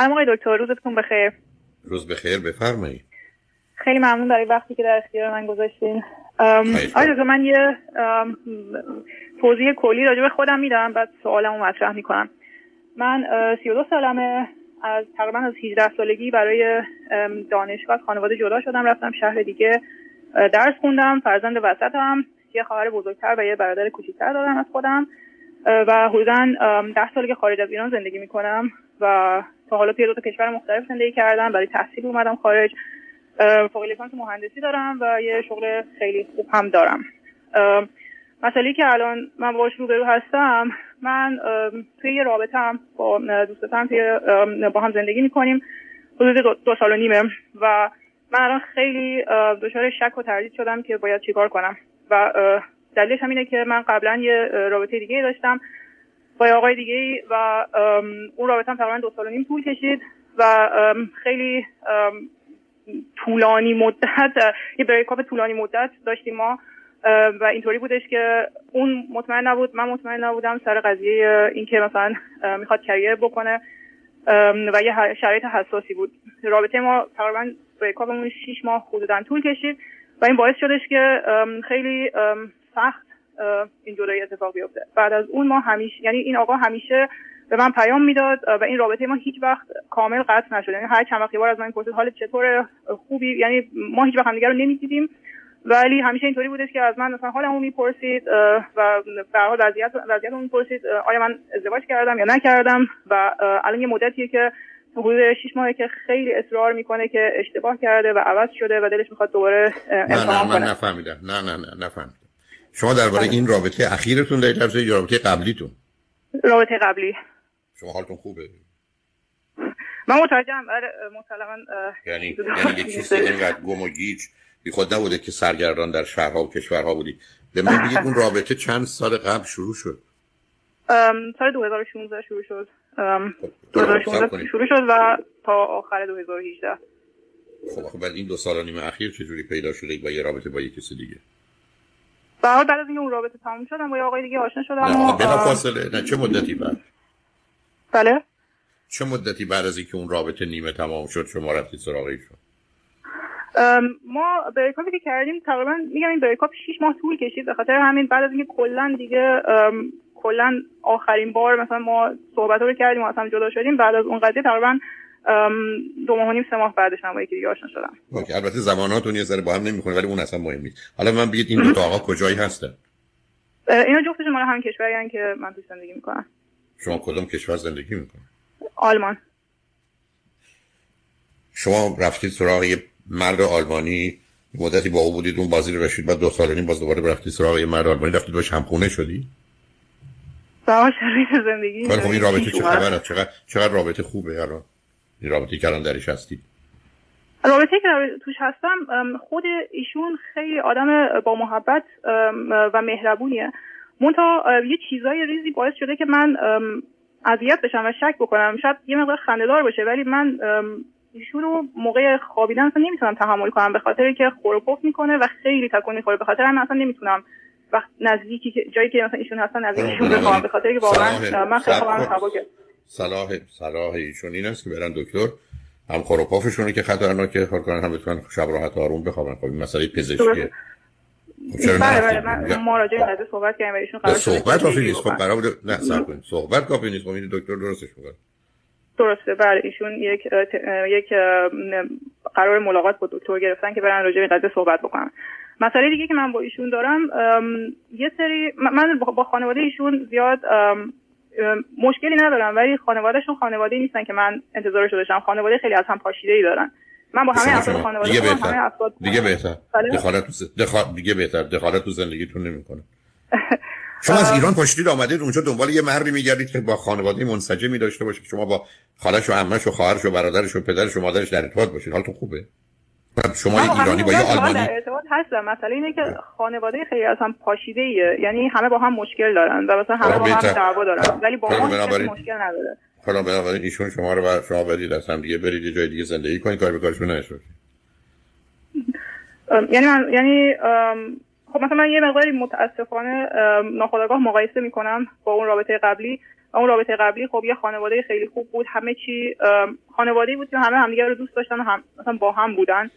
سلام آقای دکتر روزتون بخیر. روز بخیر بفرمایید خیلی ممنون برای وقتی که در اختیار من گذاشتین. آقای دکتر من یه توضیح کلی راجع به خودم میدم بعد سوالمو مطرح می‌کنم. من 32 سالمه از تقریبا از 18 سالگی برای دانشگاه از خانواده جدا شدم رفتم شهر دیگه درس خوندم فرزند وسطم یه خواهر بزرگتر و یه برادر کوچیکتر دارم از خودم و حدودا ده سالی که خارج از ایران زندگی می‌کنم و تا حالا توی دو کشور مختلف زندگی کردم برای تحصیل اومدم خارج. فوق لیسانس مهندسی دارم و یه شغل خیلی خوب هم دارم. مسئله که الان من باش روبرو هستم من توی یه رابطه هم با دوستم توی با هم زندگی می‌کنیم. حدود دو, دو سال و نیمه. و من الان خیلی دچار شک و تردید شدم که باید چیکار کنم. و دلیلش هم اینه که من قبلا یه رابطه دیگه داشتم. با آقای دیگه و اون رابطه هم تقریبا دو سال و نیم طول کشید و خیلی طولانی مدت یه بریکاپ طولانی مدت داشتیم ما و اینطوری بودش که اون مطمئن نبود من مطمئن نبودم سر قضیه اینکه مثلا می‌خواد کریر بکنه و یه شرایط حساسی بود. رابطه ما تقریبا بریکاپمون 6 ماه حدودا طول کشید و این باعث شدش که خیلی سخت این جدایی اتفاق بیفته. بعد از اون ما همیشه یعنی این آقا همیشه به من پیام می‌داد و این رابطه ما هیچ وقت کامل قطع نشد. یعنی هر چند وقت بار از من پرسید حالت چطور خوبی؟ یعنی ما هیچ وقت همدیگه رو نمی‌دیدیم. ولی همیشه اینطوری بودش که از من مثلا حالمو می‌پرسید و به حال وضعیت وضعیتمو می‌پرسید آیا من ازدواج کردم یا نکردم؟ و الان یه مدتیه که حدود 6 ماهه که خیلی اصرار می‌کنه که اشتباه کرده و عوض شده و دلش می‌خواد دوباره امتحان کنه نه من نفهمیدم. نه نه نه نفهمیدم شما درباره بله. این رابطه اخیرتون دارید یا رابطه قبلیتون؟ رابطه قبلی. شما حالتون خوبه؟ من متوجهم. آره مطلقا یعنی یعنی یه چیزی اینقدر گم و گیج؟ بی خود نبوده که سرگردان در شهرها و کشورها بودی. به من بگید اون رابطه چند سال قبل شروع شد؟ سال 2016 شروع شد. 2016 خب، شروع شد و تا آخر 2018 خب خب این دو سال و نیم اخیر چجوری پیدا شده با یه رابطه با یه کسی دیگه؟ بعد از اینکه اون رابطه تموم شدم با یه آقای دیگه آشنا شدم نه بلا فاصله نه چه مدتی بعد؟ بله. چه مدتی بعد از اینکه اون رابطه نیمه تمام شد شما رفتی سراغ ایشون ما بریکاپی که کردیم تقریبا میگم این بریکاپ 6 ماه طول کشید به خاطر همین بعد از اینکه کلا دیگه کلا آخرین بار مثلا ما صحبت رو کردیم و اصلا جدا شدیم بعد از اون قضیه تقریبا دو ماه و نیم سه ماه بعدش هم یکی دیگه آشنا شدم. اوکی البته زماناتون یه ذره با هم نمی‌خونه ولی اون اصلا مهم نیست. حالا من بگید این دو آقا کجایی هستن؟ اینا جفتشون مال هم کشوری که من توش زندگی می‌کنم. شما کدوم کشور زندگی می‌کنید؟ آلمان. شما رفتید سراغ یه مرد آلمانی مدتی با او بودید اون بازی رو رشید بعد دو سال نیم باز دوباره رفتید سراغ یه مرد آلمانی رفتید باش همخونه شدی؟ با شرایط زندگی خب این رابطه چه خبره؟ چقدر چقدر رابطه خوبه الان؟ رابطه که الان درش هستید رابطه که توش هستم خود ایشون خیلی آدم با محبت و مهربونیه. منتها یه چیزای ریزی باعث شده که من اذیت بشم و شک بکنم. شاید یه مقدار خندهدار باشه ولی من ایشون رو موقع خوابیدن اصلا نمی‌تونم تحمل کنم به خاطر که خور می‌کنه و خیلی تکون می‌خوره. به خاطر من اصلا نمی‌تونم وقت نزدیکی که جایی که مثلا ایشون هستن نزدیکشون بخوام به خاطر که واقعا من خیلی خوابم صلاح صلاح ایشون این است که برن دکتر هم خوروپافشونه که خطرناکه کار کنن هم بتونن شب راحت آروم بخوابن. خب این مسئله پزشکیه خب بله بله. راجع به قضیه صحبت کردیم ایشون قرار صحبت کافی نیست. خب بود نه صبر کنید صحبت کافی نیست. خب این دکتر درستش میگه درسته. بله ایشون یک یک قرار ملاقات با دکتر گرفتن که برن راجع به قضیه صحبت بکنن. مسئله دیگه که من با ایشون دارم یه سری من با خانواده ایشون زیاد مشکلی ندارم ولی خانوادهشون خانواده نیستن که من انتظارش داشتم خانواده خیلی از هم پاشیده ای دارن. من با همه افراد خانواده دیگه بهتر. همه افراد دیگه بهتر. بله. دخالت دخال... دیگه بهتر. دخالت تو زندگیتون نمی‌کنه. شما از ایران پاشیدید آمدید اونجا دنبال یه مردی میگردید که با خانواده منسجمی داشته باشه شما با خالش و عمش و خواهرش و برادرش و پدرش و مادرش در ارتباط باشید. حالتون خوبه؟ شما ایرانی با یه آلمانی هستم. مثلا اینه که خانواده خیلی از هم پاشیده ایه یعنی همه با هم مشکل دارن و مثلا همه با هم دعوا دارن. ولی با ما مشکل نداره. حالا بنابراین ایشون شما رو بر شما بدید از هم دیگه برید یه جای دیگه زندگی کنید کار به کارشون نشه یعنی من یعنی خب مثلا من یه مقداری متاسفانه ناخودآگاه مقایسه می‌کنم با اون رابطه قبلی. و اون رابطه قبلی خب یه خانواده خیلی خوب بود. همه چی خانواده بود که همه همدیگه رو دوست داشتن و هم مثلا با هم بودن.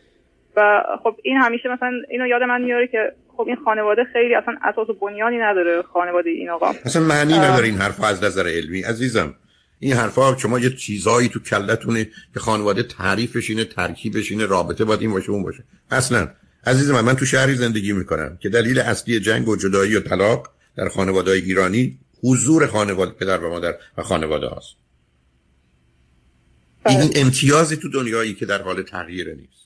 و خب این همیشه مثلا اینو یاد من میاره که خب این خانواده خیلی اصلا اساس و بنیانی نداره خانواده این آقا. اصلا معنی نداره این حرف از نظر علمی. عزیزم این حرفا شما یه چیزایی تو کلتونه که خانواده تعریفش اینه ترکیبش اینه رابطه باید این باشه اون باشه. اصلا عزیز من من تو شهری زندگی می‌کنم که دلیل اصلی جنگ و جدایی و طلاق در خانواده ایرانی حضور خانواده پدر و مادر و خانواده هاست. این بله. امتیازی تو دنیایی که در حال تغییر نیست.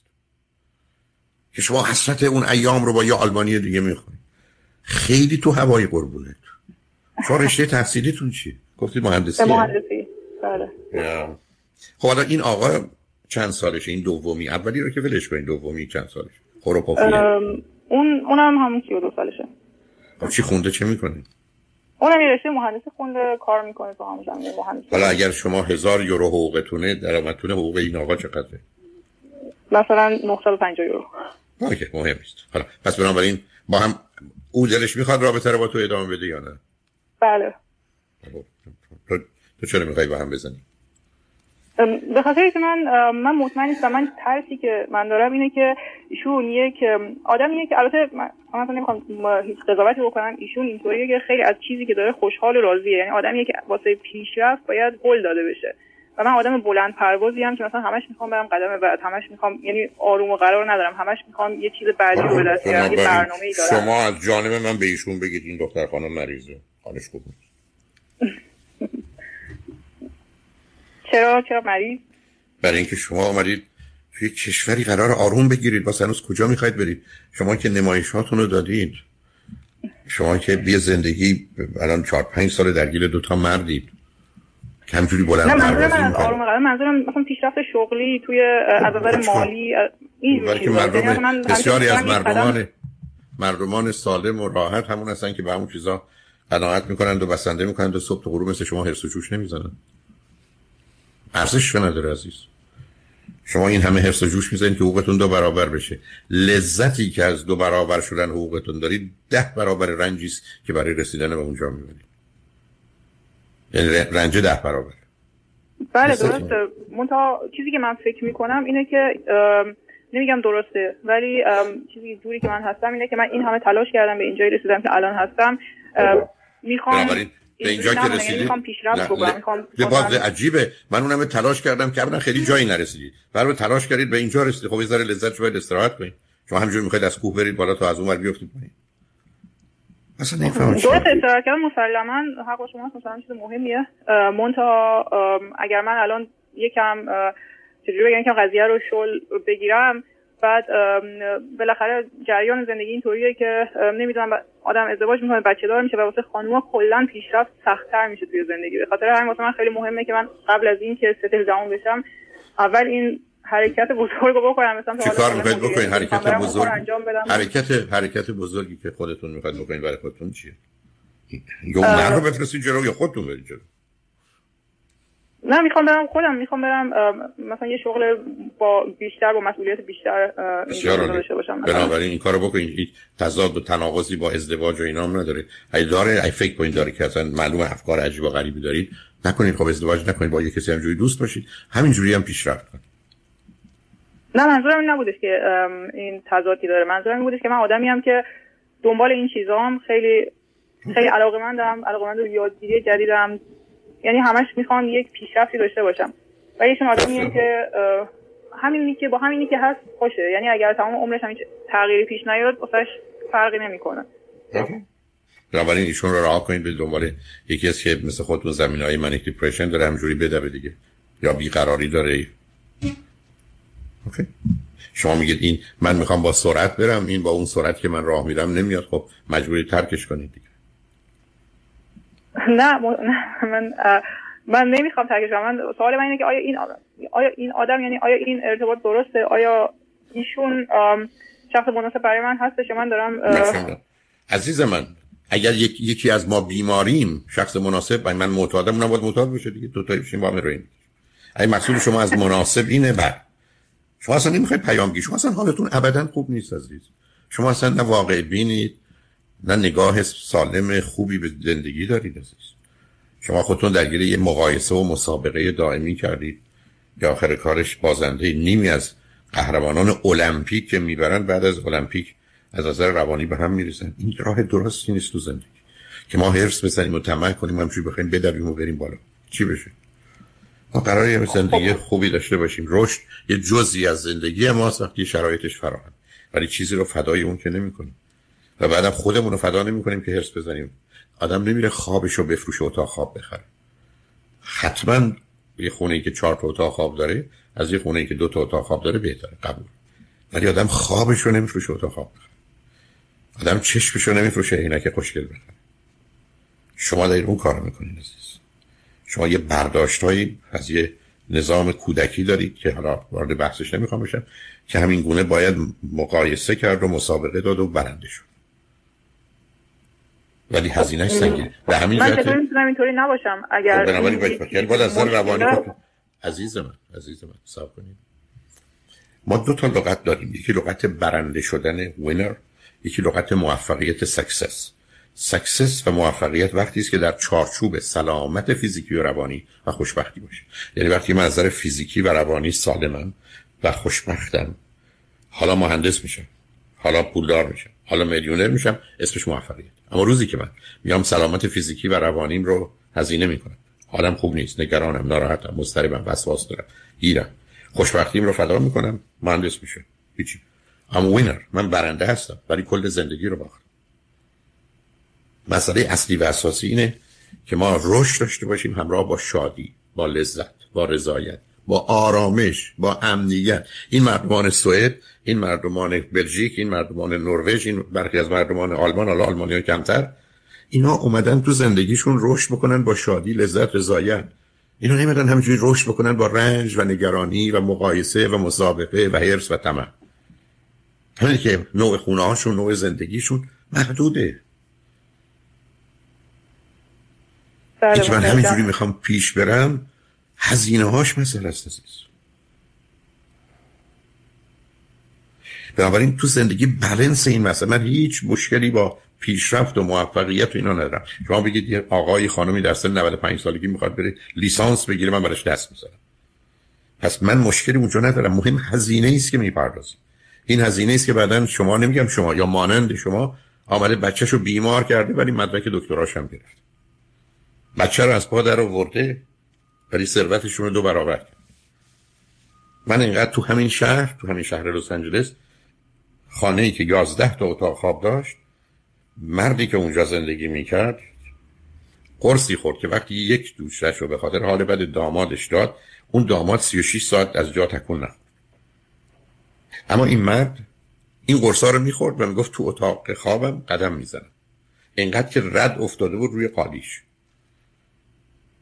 که شما حسرت اون ایام رو با یه آلمانی دیگه می‌خونید خیلی تو هوای قربونت. شما رشته تحصیلیتون چیه؟ گفتید مهندسی. مهندسی. بله. خب حالا این آقا چند سالشه؟ این دومی. اولی رو که ولش کنید دومی چند سالشه؟ اون اونم همون 32 سالشه. خب چی خونده؟ چه می‌کنه اونم یه رشته مهندسی خونده کار می‌کنه تو همون زمینه مهندسی. حالا اگر شما هزار یورو حقوقتونه درآمدتون حقوق این آقا چقدره؟ مثلا 950 یورو. اوکی مهم نیست. حالا پس بنابراین با هم او دلش می‌خواد رابطه رو با تو ادامه بده یا نه؟ بله. تو, تو چرا می‌خوای با هم بزنی؟ به خاطر که من من مطمئن نیستم. من ترسی که من دارم اینه که ایشون یک آدمیه که البته من مثلا نمی‌خوام هیچ قضاوتی بکنم. ایشون اینطوریه که خیلی از چیزی که داره خوشحال و راضیه. یعنی آدمیه که واسه پیشرفت باید قول داده بشه. و من آدم بلند پروازی هم که مثلا همش می‌خوام برم قدم بعد همش می‌خوام یعنی آروم و قرار ندارم همش می‌خوام یه چیز بعدی رو به دست بیارم یه برنامه‌ای دارم. شما از جانب من به ایشون بگید این دختر خانم مریضه. حالش خوب نیست. چرا؟ چرا مریض؟ برای اینکه شما آمدید توی کشوری قرار آروم بگیرید. واسه هنوز کجا می‌خواید برید؟ شما که نمایشاتون رو دادید. شما که بیا زندگی الان چهار پنج سال درگیر دوتا مردید. کمجوری بلند نه منظورم من آروم قرار منظورم مثلا پیشرفت شغلی توی از نظر مالی این مردم یعنی بسیاری از مردمان مردمان سالم و راحت همون هستن که به همون چیزا قناعت می‌کنند و بسنده می‌کنند و صبح تا غروب مثل شما حرس و جوش نمی‌زنن. ارزش نداره عزیز. شما این همه حفظ و جوش می‌زنید که حقوقتون دو برابر بشه. لذتی که از دو برابر شدن حقوقتون دارید ده برابر رنجی است که برای رسیدن به اونجا می‌برید. یعنی رنج ده برابر بله درسته. منتها چیزی که من فکر می‌کنم اینه که نمیگم درسته ولی چیزی جوری که من هستم اینه که من این همه تلاش کردم به اینجایی رسیدم که الان هستم. می‌خوام به اینجا که رسیدی به باز عجیبه. من اونم تلاش کردم که ابدا خیلی جایی نرسیدید برای تلاش کردید به اینجا رسیدید خب یه ذره لذت باید استراحت کنید. شما همینجوری می‌خواید از کوه برید بالا تا از اون ور بیافتید پایین. اصلا درست استراحت کردن مسلما حق شما مثلا چیز مهمیه. مونتا اگر من الان یکم چجوری بگم که قضیه رو شل بگیرم بعد بالاخره جریان زندگی اینطوریه که نمی‌دونم آدم ازدواج می‌کنه بچه دار میشه و واسه خانوما کلا پیشرفت سختتر میشه توی زندگی. به خاطر همین واسه من خیلی مهمه که من قبل از اینکه ستل داون بشم اول این حرکت بزرگ رو بکنم مثلا چه کار می‌خواید بکنید؟ حرکت بزرگ حرکت حرکت بزرگی که خودتون می‌خواید بکنید برای خودتون چیه؟ یا من رو بفرستید جلو یا خودتون برید جلو؟ نه می‌خوام برم خودم می‌خوام برم مثلا یه شغل با بیشتر با مسئولیت بیشتر داشته باشم. بنابراین این کارو بکنید. هیچ تضاد و تناقضی با ازدواج و اینا هم نداره. ای داره ای فکر کنید داره که اصلا معلومه افکار عجیب و غریبی دارید نکنید. خب ازدواج نکنید. با یه کسی همجوری دوست باشید. همینجوری هم پیشرفت کنید. نه منظورم این نبودش که این تضادی داره. منظورم این بودش که من آدمی هم که دنبال این چیزا هم خیلی خیلی علاقه من دارم علاقه من یادگیری جدیدم. یعنی همش می‌خوام یک پیشرفتی داشته باشم. و ایشون آدمیه که همینی که با همینی که هست خوشه. یعنی اگر تمام عمرش هم تغییری پیش نیاد واسش فرقی نمی‌کنه. بنابراین ایشون رو راه کنید به دنبال یکی از که مثل خودتون زمین های منیک دیپریشن داره همجوری بده دیگه. یا بیقراری داره. OK. شما میگید این من می‌خوام با سرعت برم این با اون سرعت که من راه میرم نمیاد. خب مجبوری ترکش کنید دیگه. نه من من نمی‌خوام ترکش کنم. من سوال من اینه که آیا این آیا این آدم یعنی آیا این ارتباط درسته؟ آیا ایشون شخص مناسب برای من هستش من دارم عزیز من اگر یک، یکی از ما بیماریم شخص مناسب من معتادم اونم باید معتاد بشه دیگه. دو تایی بشیم با هم رویم. اگه مسئول شما از مناسب اینه بعد شما اصلا نمی‌خواید پیامگی شما اصلا حالتون ابدا خوب نیست عزیز. شما اصلا نه واقع بینید نه نگاه سالم خوبی به زندگی دارید عزیز. شما خودتون درگیر یه مقایسه و مسابقه دائمی کردید. یا آخر کارش بازنده نیمی از قهرمانان المپیک که می‌برن بعد از المپیک از نظر روانی به هم می‌رسن این راه درستی نیست تو زندگی. که ما هرس بزنیم و طمع کنیم همچوی بخوایم بدویم و بریم بالا. چی بشه؟ ما قرار یه زندگی خوبی داشته باشیم. رشد یه جزی از زندگی ماست وقتی شرایطش فراهم. ولی چیزی رو فدای اون که نمی‌کنیم. و بعدم خودمون رو فدا نمی‌کنیم که هرس بزنیم. آدم نمیره خوابش رو بفروشه اتاق خواب بخره. حتما یه خونه ای که چهار تا اتاق خواب داره از یه خونه ای که دو تا اتاق خواب داره بهتره قبول. ولی آدم خوابش رو نمیفروشه اتاق خواب بخره. آدم چشمش رو نمیفروشه عینک خوشگل بخره. شما دارید اون کار می‌کنید عزیز. شما یه برداشتهایی از یه نظام کودکی دارید که حالا وارد بحثش نمی‌خوام بشم که همین گونه باید مقایسه کرد و مسابقه داد و برنده شد. ولی هزینهش سنگینه به همین من چطور می‌تونم اینطوری نباشم. اگر خب بنابراین باید باید باید از نظر روانی عزیز من عزیز من حساب کنید. ما دو تا لغت داریم. یکی لغت برنده شدن وینر یکی لغت موفقیت success success و موفقیت وقتی است که در چارچوب سلامت فیزیکی و روانی و خوشبختی باشه. یعنی وقتی من از نظر فیزیکی و روانی سالمم و خوشبختم حالا مهندس میشم حالا پولدار میشم حالا میلیونر میشم اسمش موفقیت. اما روزی که من میام سلامت فیزیکی و روانیم رو هزینه می‌کنم. حالم خوب نیست نگرانم ناراحتم مضطربم وسواس دارم گیرم. خوشبختیم رو فدا می‌کنم مهندس میشه. هیچی. اما وینر من برنده هستم ولی کل زندگی رو باختم. مسئله اصلی و اساسی اینه که ما رشد داشته باشیم همراه با شادی با لذت با رضایت با آرامش با امنیت. این مردمان سوئد این مردمان بلژیک این مردمان نروژ این برخی از مردمان آلمان حالا آلمانی کمتر. اینا اومدن تو زندگیشون رشد بکنن با شادی لذت رضایت. اینا نمیدن همینجوری رشد بکنن با رنج و نگرانی و مقایسه و مسابقه و حرس و طمع. همین که نوع خونه هاشون نوع زندگیشون محدوده بله که من همینجوری می‌خوام پیش برم هزینه هاش مثل است عزیز. بنابراین تو زندگی بلنس این مسئله من هیچ مشکلی با پیشرفت و موفقیت و اینا ندارم. شما بگید یه آقای خانمی در سن 95 سالگی می‌خواد بره لیسانس بگیره من براش دست می‌ذارم پس من مشکلی اونجا ندارم. مهم هزینه است که می‌پردازیم. این هزینه است که بعدا شما نمیگم شما یا مانند شما آمده بچهشو بیمار کرده ولی مدرک دکتراش هم گرفت. بچه رو از پا در آورده ولی ثروتشون رو دو برابر من اینقدر تو همین شهر تو همین شهر لس آنجلس خانه ای که یازده تا اتاق خواب داشت مردی که اونجا زندگی می‌کرد قرصی خورد که وقتی یک دوشش رو به خاطر حال بد دامادش داد اون داماد 36 ساعت از جا تکون نخورد. اما این مرد این قرصا رو می‌خورد و می‌گفت تو اتاق خوابم قدم می‌زنم. اینقدر که رد افتاده بود روی قالیش.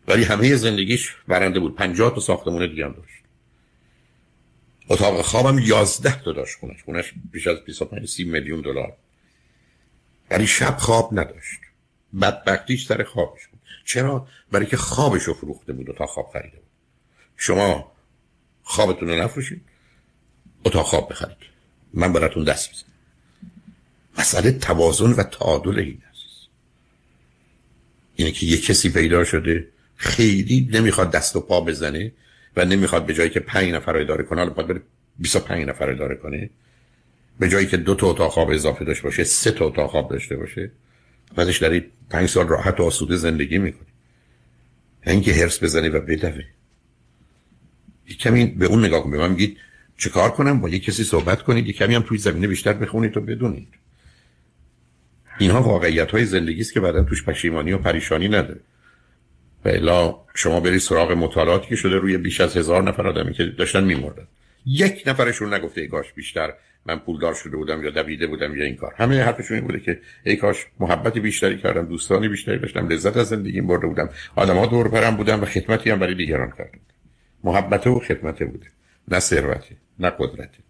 ولی همه زندگیش برنده بود. پنجاه تا ساختمون دیگه هم داشت. اتاق خوابم یازده تا داشت خونش. خونش بیش از 25 30 میلیون دلار. ولی شب خواب نداشت. بدبختیش سر خوابش بود. چرا؟ برای که خوابش رو فروخته بود اتاق خواب خریده بود. شما خوابتون رو نفروشید. اتاق خواب بخرید. من براتون دست بزنم مسئله توازن و تعادل این است. اینه که یه کسی پیدا شده خیلی نمی‌خواد دست و پا بزنه و نمی‌خواد به جایی که پنج نفر اداره کنه حالا باید بره 25 نفر اداره کنه به جایی که دو تا اتاق خواب اضافه داشته باشه سه تا اتاق خواب داشته باشه بعدش دارید پنج سال راحت و آسوده زندگی می‌کنی اینکه هرس بزنی و بدوه. یک کمی به اون نگاه کن به من میگید چه کار کنم؟ با یک کسی صحبت کنید یک کمی هم توی زمینه بیشتر بخونید و بدونید. اینها واقعیت های زندگی است که بعدا توش پشیمانی و پریشانی نداره. و شما برید سراغ مطالعاتی که شده روی بیش از هزار نفر آدمی که داشتن میمردن. یک نفرشون نگفته ای کاش بیشتر من پولدار شده بودم یا دویده بودم یا این کار. همه حرفشون این بوده که ای کاش محبت بیشتری کردم دوستانی بیشتری داشتم لذت از زندگیم برده بودم. آدم‌ها دور برم بودم و خدمتی هم برای دیگران کردم محبت و خدمت بوده. نه ثروتی نه قدرتی.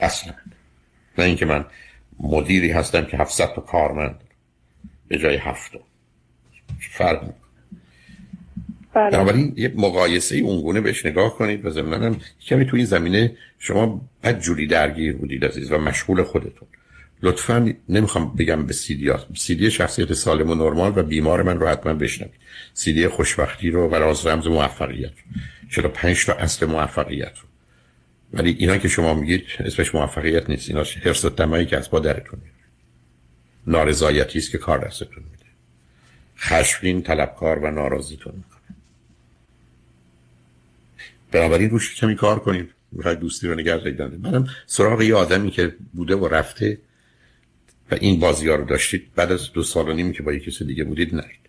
اصلا. نه اینکه من مدیری هستم که 700 تا کارمند. به جای هفت فرق بله. بنابراین یه مقایسه اونگونه بهش نگاه کنید و ضمناً کمی تو این زمینه شما بد جوری درگیر بودید عزیز و مشغول خودتون. لطفا نمی‌خوام بگم به سیدی ها سیدی شخصیت سالم و نرمال و بیمار من رو حتما بشنوید. سیدی خوشبختی رو و راز رمز موفقیت چرا پنج تا اصل موفقیت رو. ولی اینا که شما میگید اسمش موفقیت نیست. اینا حرس و تمایی که از با درتون نارضایتی است که کار دستتون میده. خشمگین طلبکار و ناراضیتون می‌کنه. بنابراین روش کمی کار کنید می‌خواید دوستی رو نگه دارید. منم سراغ یه آدمی که بوده و رفته و این بازی رو داشتید بعد از دو سال و نیم که با یک کسی دیگه بودید نرید.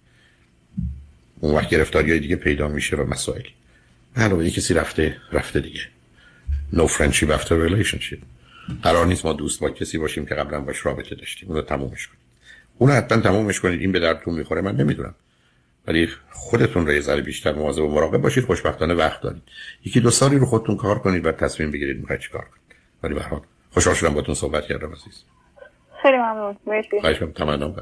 اون وقت گرفتاری های دیگه پیدا میشه و مسائلی. علاوه یک کسی رفته رفته دیگه. No friendship after relationship. قرار نیست ما دوست با کسی باشیم که قبلا باش رابطه داشتیم. اونو تمومش کنید. اونو حتما تمومش کنید. این به درتون می‌خوره من نمی‌دونم. ولی خودتون رو یه ذره بیشتر مواظب و مراقب باشید خوشبختانه وقت دارید. یکی دو سالی رو خودتون کار کنید و تصمیم بگیرید می‌خواید چیکار کنید. ولی به هر حال خوشحال شدم باهاتون صحبت کردم عزیز. خیلی ممنون. مرسی. خواهش کنم تمام